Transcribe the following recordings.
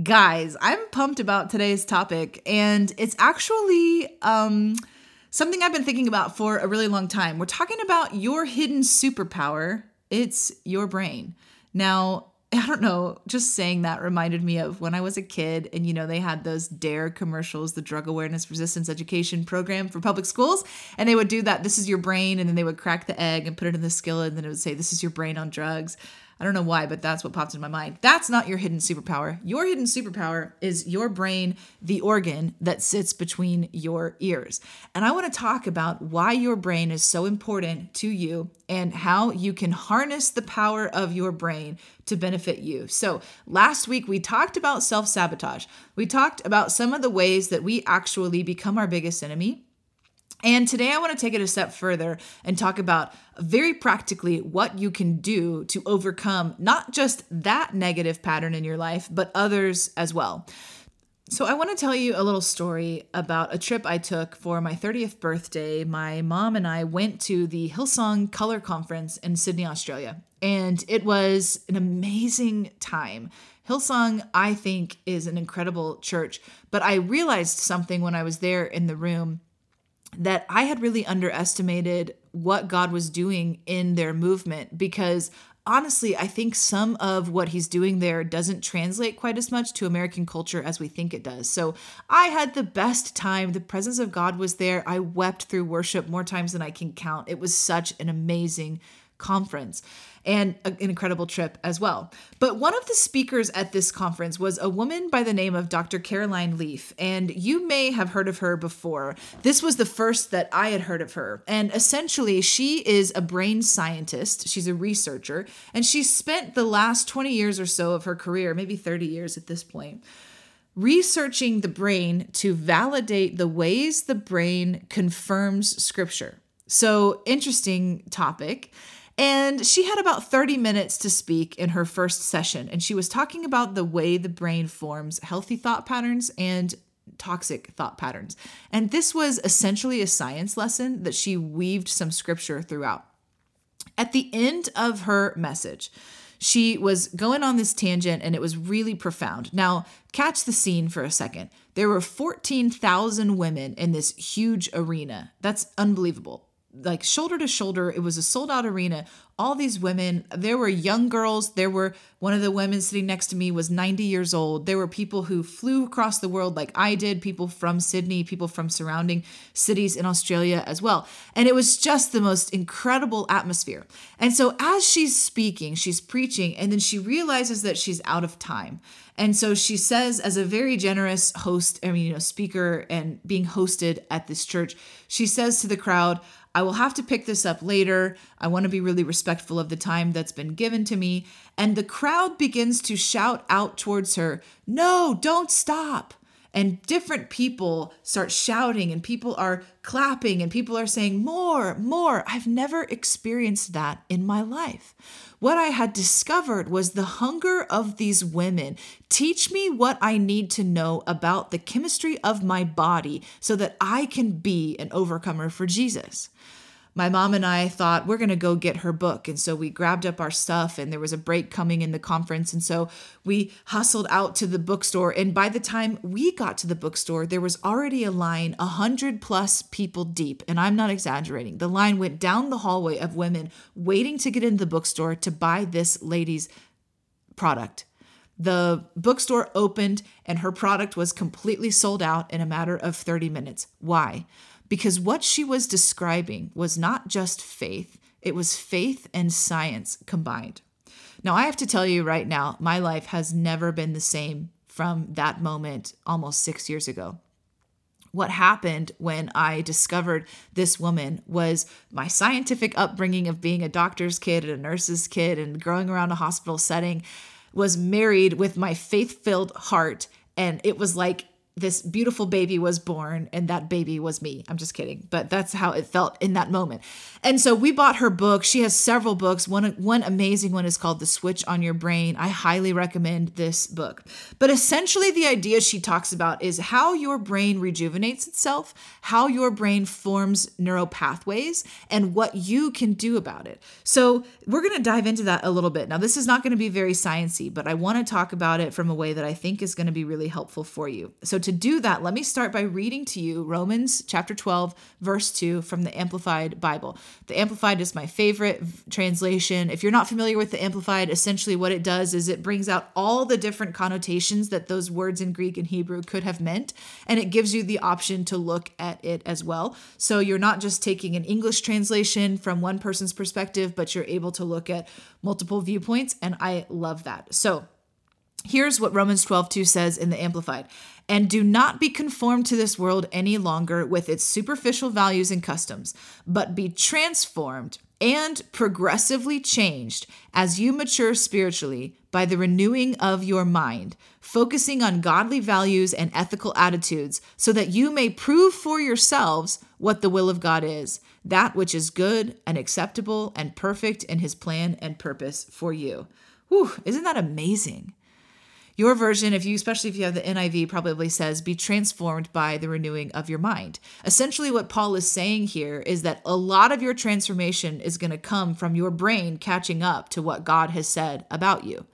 Guys, I'm pumped about today's topic, and it's actually um, something I've been thinking about for a really long time. We're talking about your hidden superpower, it's your brain. Now, I don't know, just saying that reminded me of when I was a kid and you know they had those DARE commercials, the drug awareness resistance education program for public schools, and they would do that this is your brain and then they would crack the egg and put it in the skillet and then it would say this is your brain on drugs. I don't know why, but that's what popped in my mind. That's not your hidden superpower. Your hidden superpower is your brain, the organ that sits between your ears. And I want to talk about why your brain is so important to you and how you can harness the power of your brain to benefit you. So, last week we talked about self sabotage. We talked about some of the ways that we actually become our biggest enemy. And today I want to take it a step further and talk about very practically what you can do to overcome not just that negative pattern in your life, but others as well. So, I want to tell you a little story about a trip I took for my 30th birthday. My mom and I went to the Hillsong Color Conference in Sydney, Australia, and it was an amazing time. Hillsong, I think, is an incredible church, but I realized something when I was there in the room that I had really underestimated what God was doing in their movement because honestly, I think some of what he's doing there doesn't translate quite as much to American culture as we think it does. So I had the best time. The presence of God was there. I wept through worship more times than I can count. It was such an amazing conference and an incredible trip as well. But one of the speakers at this conference was a woman by the name of Dr. Caroline Leaf, and you may have heard of her before. This was the first that I had heard of her. And essentially, she is a brain scientist, she's a researcher, and she spent the last 20 years or so of her career, maybe 30 years at this point researching the brain to validate the ways the brain confirms scripture. So, interesting topic. And she had about 30 minutes to speak in her first session. And she was talking about the way the brain forms healthy thought patterns and toxic thought patterns. And this was essentially a science lesson that she weaved some scripture throughout. At the end of her message, she was going on this tangent and it was really profound. Now, catch the scene for a second. There were 14,000 women in this huge arena. That's unbelievable like shoulder to shoulder. It was a sold out arena. All these women, there were young girls. There were one of the women sitting next to me was 90 years old. There were people who flew across the world like I did, people from Sydney, people from surrounding cities in Australia as well. And it was just the most incredible atmosphere. And so as she's speaking, she's preaching, and then she realizes that she's out of time. And so she says, as a very generous host, I mean, you know, speaker and being hosted at this church, she says to the crowd, I will have to pick this up later. I want to be really respectful of the time that's been given to me. And the crowd begins to shout out towards her, No, don't stop. And different people start shouting, and people are clapping, and people are saying, More, more. I've never experienced that in my life. What I had discovered was the hunger of these women. Teach me what I need to know about the chemistry of my body so that I can be an overcomer for Jesus my mom and I thought we're going to go get her book. And so we grabbed up our stuff, and there was a break coming in the conference. And so we hustled out to the bookstore. And by the time we got to the bookstore, there was already a line, a hundred plus people deep. And I'm not exaggerating. The line went down the hallway of women waiting to get into the bookstore to buy this lady's product. The bookstore opened, and her product was completely sold out in a matter of 30 minutes. Why? Because what she was describing was not just faith, it was faith and science combined. Now, I have to tell you right now, my life has never been the same from that moment almost six years ago. What happened when I discovered this woman was my scientific upbringing of being a doctor's kid and a nurse's kid and growing around a hospital setting was married with my faith filled heart. And it was like this beautiful baby was born and that baby was me. I'm just kidding, but that's how it felt in that moment. And so we bought her book. She has several books. One one amazing one is called The Switch on Your Brain. I highly recommend this book. But essentially the idea she talks about is how your brain rejuvenates itself, how your brain forms neural pathways and what you can do about it. So, we're going to dive into that a little bit. Now, this is not going to be very sciency, but I want to talk about it from a way that I think is going to be really helpful for you. So, to do that, let me start by reading to you Romans chapter 12, verse 2 from the Amplified Bible. The Amplified is my favorite translation. If you're not familiar with the Amplified, essentially what it does is it brings out all the different connotations that those words in Greek and Hebrew could have meant, and it gives you the option to look at it as well. So you're not just taking an English translation from one person's perspective, but you're able to look at multiple viewpoints, and I love that. So Here's what Romans 12, 2 says in the Amplified. And do not be conformed to this world any longer with its superficial values and customs, but be transformed and progressively changed as you mature spiritually by the renewing of your mind, focusing on godly values and ethical attitudes, so that you may prove for yourselves what the will of God is, that which is good and acceptable and perfect in his plan and purpose for you. Whew, isn't that amazing? Your version, if you especially if you have the NIV, probably says be transformed by the renewing of your mind. Essentially what Paul is saying here is that a lot of your transformation is going to come from your brain catching up to what God has said about you.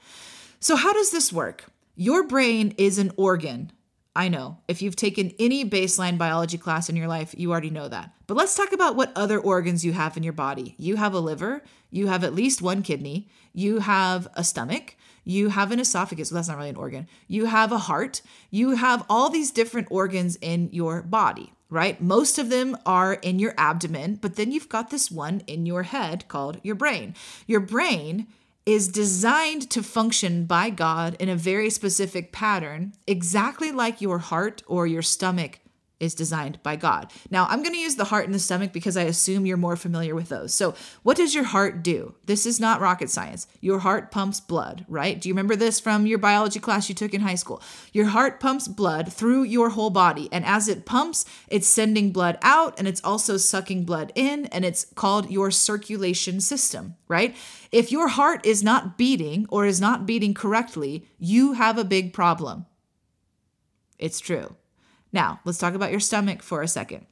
So how does this work? Your brain is an organ. I know. If you've taken any baseline biology class in your life, you already know that. But let's talk about what other organs you have in your body. You have a liver, you have at least one kidney, you have a stomach, you have an esophagus, so that's not really an organ. You have a heart, you have all these different organs in your body, right? Most of them are in your abdomen, but then you've got this one in your head called your brain. Your brain is designed to function by God in a very specific pattern, exactly like your heart or your stomach is designed by God. Now, I'm going to use the heart and the stomach because I assume you're more familiar with those. So, what does your heart do? This is not rocket science. Your heart pumps blood, right? Do you remember this from your biology class you took in high school? Your heart pumps blood through your whole body, and as it pumps, it's sending blood out and it's also sucking blood in, and it's called your circulation system, right? If your heart is not beating or is not beating correctly, you have a big problem. It's true. Now, let's talk about your stomach for a second.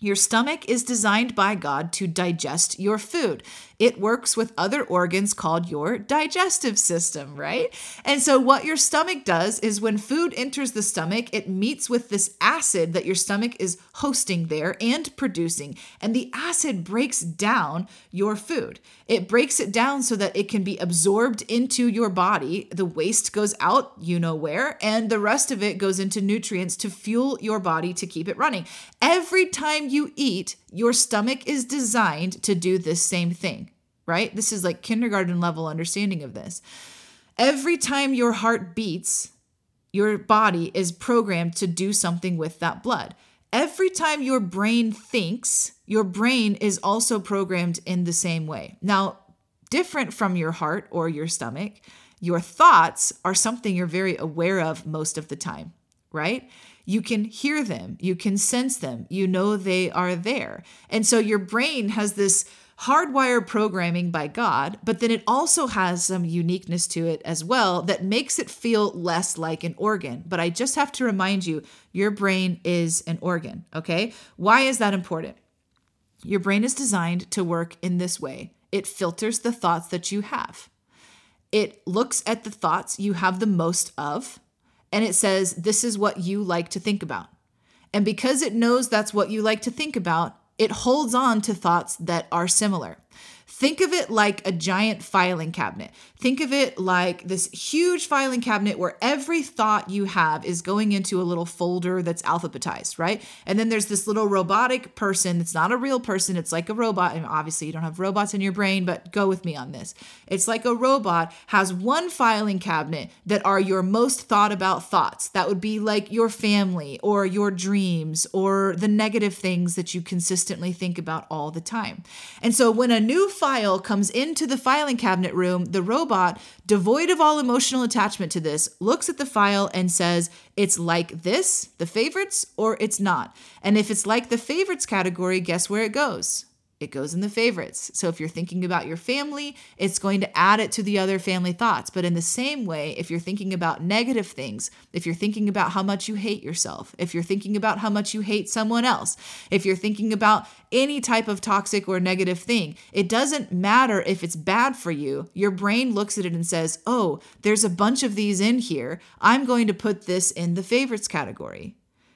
Your stomach is designed by God to digest your food. It works with other organs called your digestive system, right? And so, what your stomach does is when food enters the stomach, it meets with this acid that your stomach is hosting there and producing. And the acid breaks down your food. It breaks it down so that it can be absorbed into your body. The waste goes out, you know where, and the rest of it goes into nutrients to fuel your body to keep it running. Every time you eat, your stomach is designed to do this same thing, right? This is like kindergarten level understanding of this. Every time your heart beats, your body is programmed to do something with that blood. Every time your brain thinks, your brain is also programmed in the same way. Now, different from your heart or your stomach, your thoughts are something you're very aware of most of the time, right? You can hear them, you can sense them, you know they are there. And so your brain has this hardwired programming by God, but then it also has some uniqueness to it as well that makes it feel less like an organ. But I just have to remind you your brain is an organ, okay? Why is that important? Your brain is designed to work in this way it filters the thoughts that you have. It looks at the thoughts you have the most of and it says, This is what you like to think about. And because it knows that's what you like to think about, it holds on to thoughts that are similar. Think of it like a giant filing cabinet. Think of it like this huge filing cabinet where every thought you have is going into a little folder that's alphabetized, right? And then there's this little robotic person. It's not a real person, it's like a robot. And obviously, you don't have robots in your brain, but go with me on this. It's like a robot has one filing cabinet that are your most thought about thoughts. That would be like your family or your dreams or the negative things that you consistently think about all the time. And so when a new file comes into the filing cabinet room, the robot, devoid of all emotional attachment to this, looks at the file and says, it's like this, the favorites, or it's not. And if it's like the favorites category, guess where it goes? It goes in the favorites. So if you're thinking about your family, it's going to add it to the other family thoughts. But in the same way, if you're thinking about negative things, if you're thinking about how much you hate yourself, if you're thinking about how much you hate someone else, if you're thinking about any type of toxic or negative thing, it doesn't matter if it's bad for you. Your brain looks at it and says, oh, there's a bunch of these in here. I'm going to put this in the favorites category.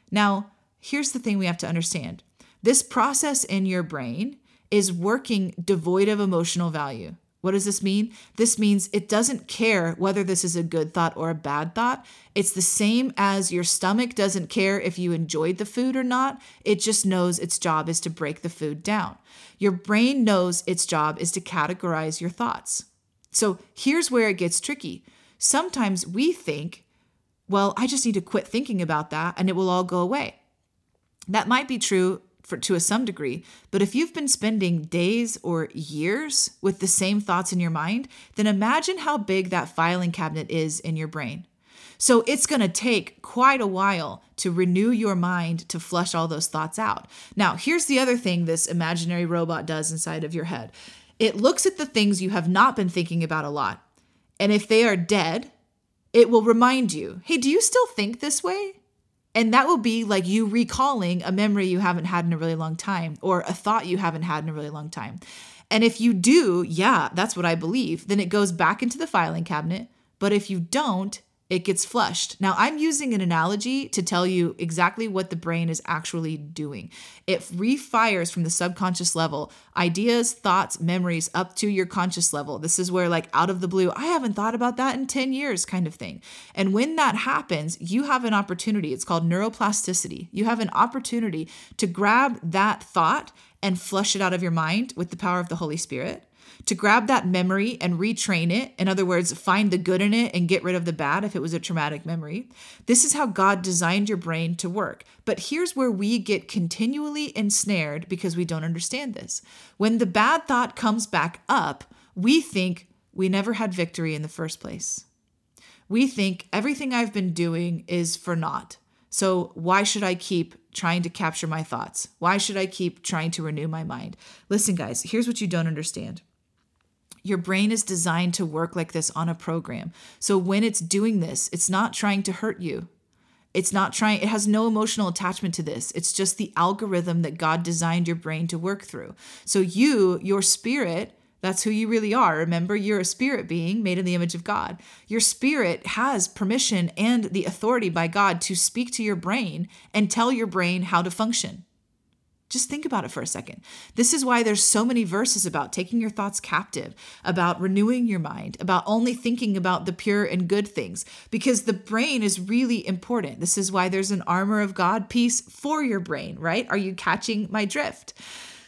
Now, here's the thing we have to understand this process in your brain is working devoid of emotional value. What does this mean? This means it doesn't care whether this is a good thought or a bad thought. It's the same as your stomach doesn't care if you enjoyed the food or not. It just knows its job is to break the food down. Your brain knows its job is to categorize your thoughts. So here's where it gets tricky. Sometimes we think, well, I just need to quit thinking about that and it will all go away. That might be true for, to a some degree. But if you've been spending days or years with the same thoughts in your mind, then imagine how big that filing cabinet is in your brain. So it's going to take quite a while to renew your mind to flush all those thoughts out. Now, here's the other thing this imaginary robot does inside of your head it looks at the things you have not been thinking about a lot. And if they are dead, it will remind you hey, do you still think this way? And that will be like you recalling a memory you haven't had in a really long time or a thought you haven't had in a really long time. And if you do, yeah, that's what I believe, then it goes back into the filing cabinet. But if you don't, it gets flushed. Now, I'm using an analogy to tell you exactly what the brain is actually doing. It refires from the subconscious level ideas, thoughts, memories up to your conscious level. This is where, like, out of the blue, I haven't thought about that in 10 years kind of thing. And when that happens, you have an opportunity. It's called neuroplasticity. You have an opportunity to grab that thought and flush it out of your mind with the power of the Holy Spirit to grab that memory and retrain it. In other words, find the good in it and get rid of the bad if it was a traumatic memory. This is how God designed your brain to work. But here's where we get continually ensnared because we don't understand this. When the bad thought comes back up, we think we never had victory in the first place. We think everything I've been doing is for naught. So why should I keep trying to capture my thoughts? Why should I keep trying to renew my mind? Listen, guys, here's what you don't understand. Your brain is designed to work like this on a program. So when it's doing this, it's not trying to hurt you. It's not trying, it has no emotional attachment to this. It's just the algorithm that God designed your brain to work through. So you, your spirit, that's who you really are. Remember, you're a spirit being made in the image of God. Your spirit has permission and the authority by God to speak to your brain and tell your brain how to function. Just think about it for a second. This is why there's so many verses about taking your thoughts captive, about renewing your mind, about only thinking about the pure and good things, because the brain is really important. This is why there's an armor of God piece for your brain, right? Are you catching my drift?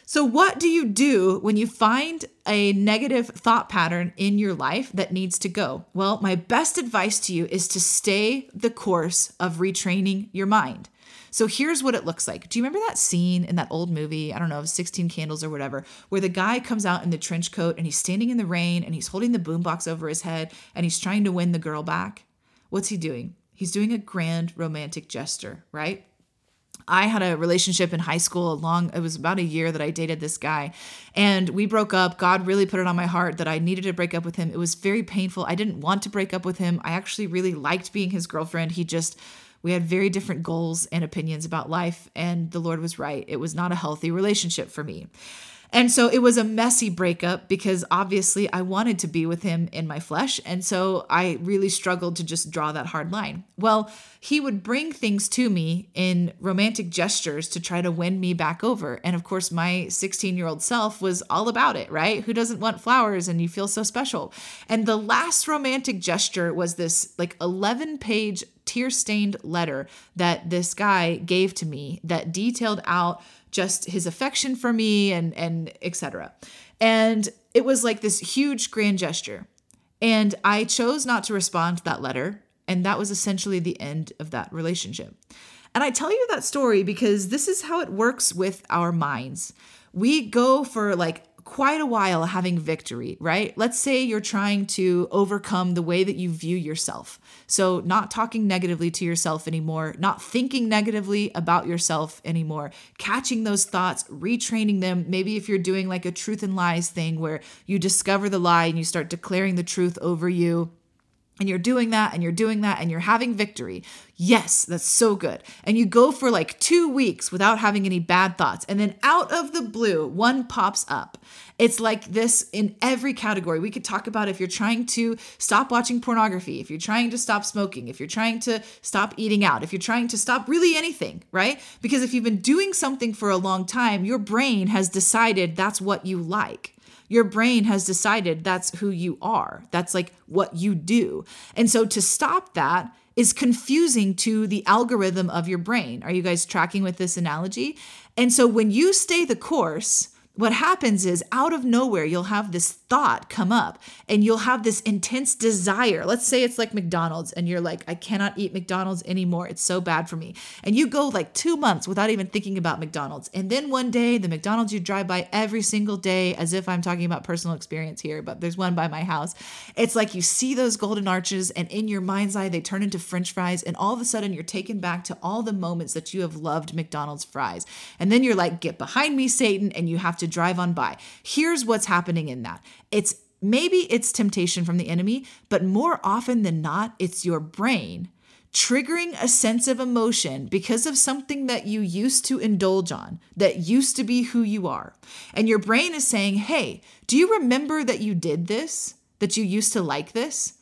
So, what do you do when you find a negative thought pattern in your life that needs to go? Well, my best advice to you is to stay the course of retraining your mind. So here's what it looks like. Do you remember that scene in that old movie, I don't know, 16 Candles or whatever, where the guy comes out in the trench coat and he's standing in the rain and he's holding the boombox over his head and he's trying to win the girl back? What's he doing? He's doing a grand romantic gesture, right? I had a relationship in high school, a long, it was about a year that I dated this guy. And we broke up. God really put it on my heart that I needed to break up with him. It was very painful. I didn't want to break up with him. I actually really liked being his girlfriend. He just we had very different goals and opinions about life, and the Lord was right. It was not a healthy relationship for me. And so it was a messy breakup because obviously I wanted to be with him in my flesh. And so I really struggled to just draw that hard line. Well, he would bring things to me in romantic gestures to try to win me back over. And of course, my 16 year old self was all about it, right? Who doesn't want flowers and you feel so special? And the last romantic gesture was this like 11 page tear stained letter that this guy gave to me that detailed out just his affection for me and and etc. And it was like this huge grand gesture. And I chose not to respond to that letter, and that was essentially the end of that relationship. And I tell you that story because this is how it works with our minds. We go for like quite a while having victory, right? Let's say you're trying to overcome the way that you view yourself. So, not talking negatively to yourself anymore, not thinking negatively about yourself anymore, catching those thoughts, retraining them. Maybe if you're doing like a truth and lies thing where you discover the lie and you start declaring the truth over you and you're doing that and you're doing that and you're having victory. Yes, that's so good. And you go for like two weeks without having any bad thoughts. And then out of the blue, one pops up. It's like this in every category. We could talk about if you're trying to stop watching pornography, if you're trying to stop smoking, if you're trying to stop eating out, if you're trying to stop really anything, right? Because if you've been doing something for a long time, your brain has decided that's what you like. Your brain has decided that's who you are. That's like what you do. And so to stop that is confusing to the algorithm of your brain. Are you guys tracking with this analogy? And so when you stay the course, what happens is out of nowhere, you'll have this thought come up and you'll have this intense desire. Let's say it's like McDonald's and you're like, I cannot eat McDonald's anymore. It's so bad for me. And you go like two months without even thinking about McDonald's. And then one day, the McDonald's you drive by every single day, as if I'm talking about personal experience here, but there's one by my house. It's like you see those golden arches and in your mind's eye, they turn into french fries. And all of a sudden, you're taken back to all the moments that you have loved McDonald's fries. And then you're like, get behind me, Satan. And you have to drive on by. Here's what's happening in that it's maybe it's temptation from the enemy, but more often than not, it's your brain triggering a sense of emotion because of something that you used to indulge on, that used to be who you are. And your brain is saying, Hey, do you remember that you did this? That you used to like this?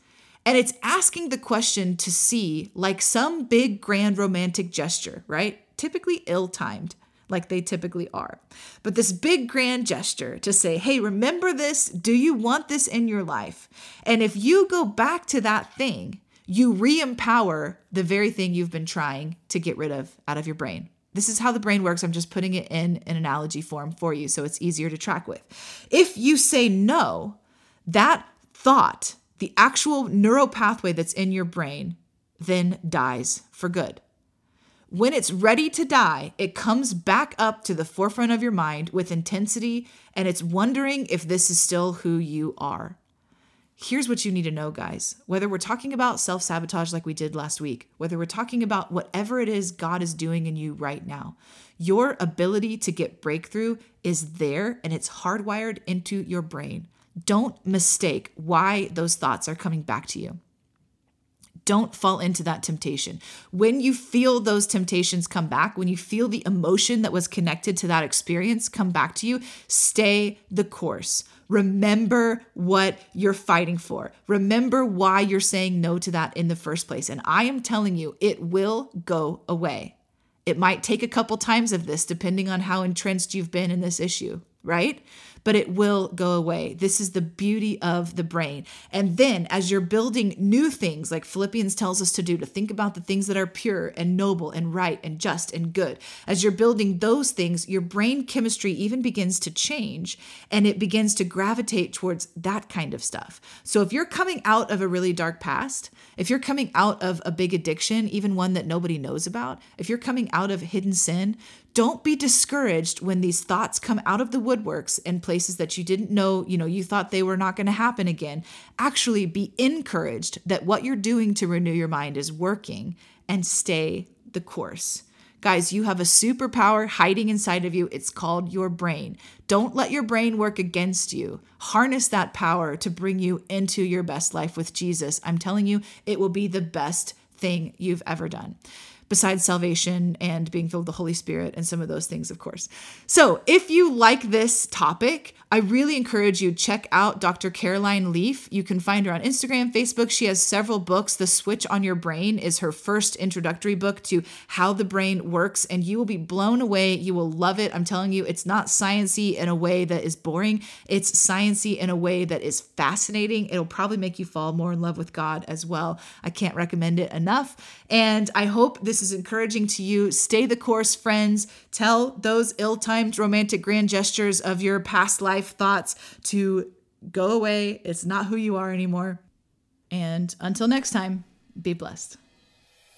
And it's asking the question to see, like some big grand romantic gesture, right? Typically ill timed like they typically are. But this big grand gesture to say, hey, remember this? Do you want this in your life? And if you go back to that thing, you re empower the very thing you've been trying to get rid of out of your brain. This is how the brain works. I'm just putting it in an analogy form for you so it's easier to track with. If you say no, that thought, the actual neural pathway that's in your brain, then dies for good. When it's ready to die, it comes back up to the forefront of your mind with intensity and it's wondering if this is still who you are. Here's what you need to know, guys. Whether we're talking about self sabotage like we did last week, whether we're talking about whatever it is God is doing in you right now, your ability to get breakthrough is there and it's hardwired into your brain. Don't mistake why those thoughts are coming back to you don't fall into that temptation. When you feel those temptations come back, when you feel the emotion that was connected to that experience come back to you, stay the course. Remember what you're fighting for. Remember why you're saying no to that in the first place. And I am telling you, it will go away. It might take a couple times of this, depending on how entrenched you've been in this issue, right? But it will go away. This is the beauty of the brain. And then as you're building new things, like Philippians tells us to do, to think about the things that are pure and noble and right and just and good, as you're building those things, your brain chemistry even begins to change and it begins to gravitate towards that kind of stuff. So if you're coming out of a really dark past, if you're coming out of a big addiction, even one that nobody knows about, if you're coming out of hidden sin, don't be discouraged when these thoughts come out of the woodworks in places that you didn't know, you know, you thought they were not going to happen again. Actually, be encouraged that what you're doing to renew your mind is working and stay the course. Guys, you have a superpower hiding inside of you. It's called your brain. Don't let your brain work against you. Harness that power to bring you into your best life with Jesus. I'm telling you, it will be the best thing you've ever done besides salvation and being filled with the Holy Spirit and some of those things, of course. So, if you like this topic, I really encourage you check out Dr. Caroline Leaf. You can find her on Instagram, Facebook. She has several books. The Switch on Your Brain is her first introductory book to how the brain works, and you will be blown away. You will love it. I'm telling you, it's not sciency in a way that is boring. It's sciency in a way that is fascinating. It'll probably make you fall more in love with God as well. I can't recommend it enough. And I hope this is encouraging to you. Stay the course, friends. Tell those ill timed romantic grand gestures of your past life thoughts to go away. It's not who you are anymore. And until next time, be blessed.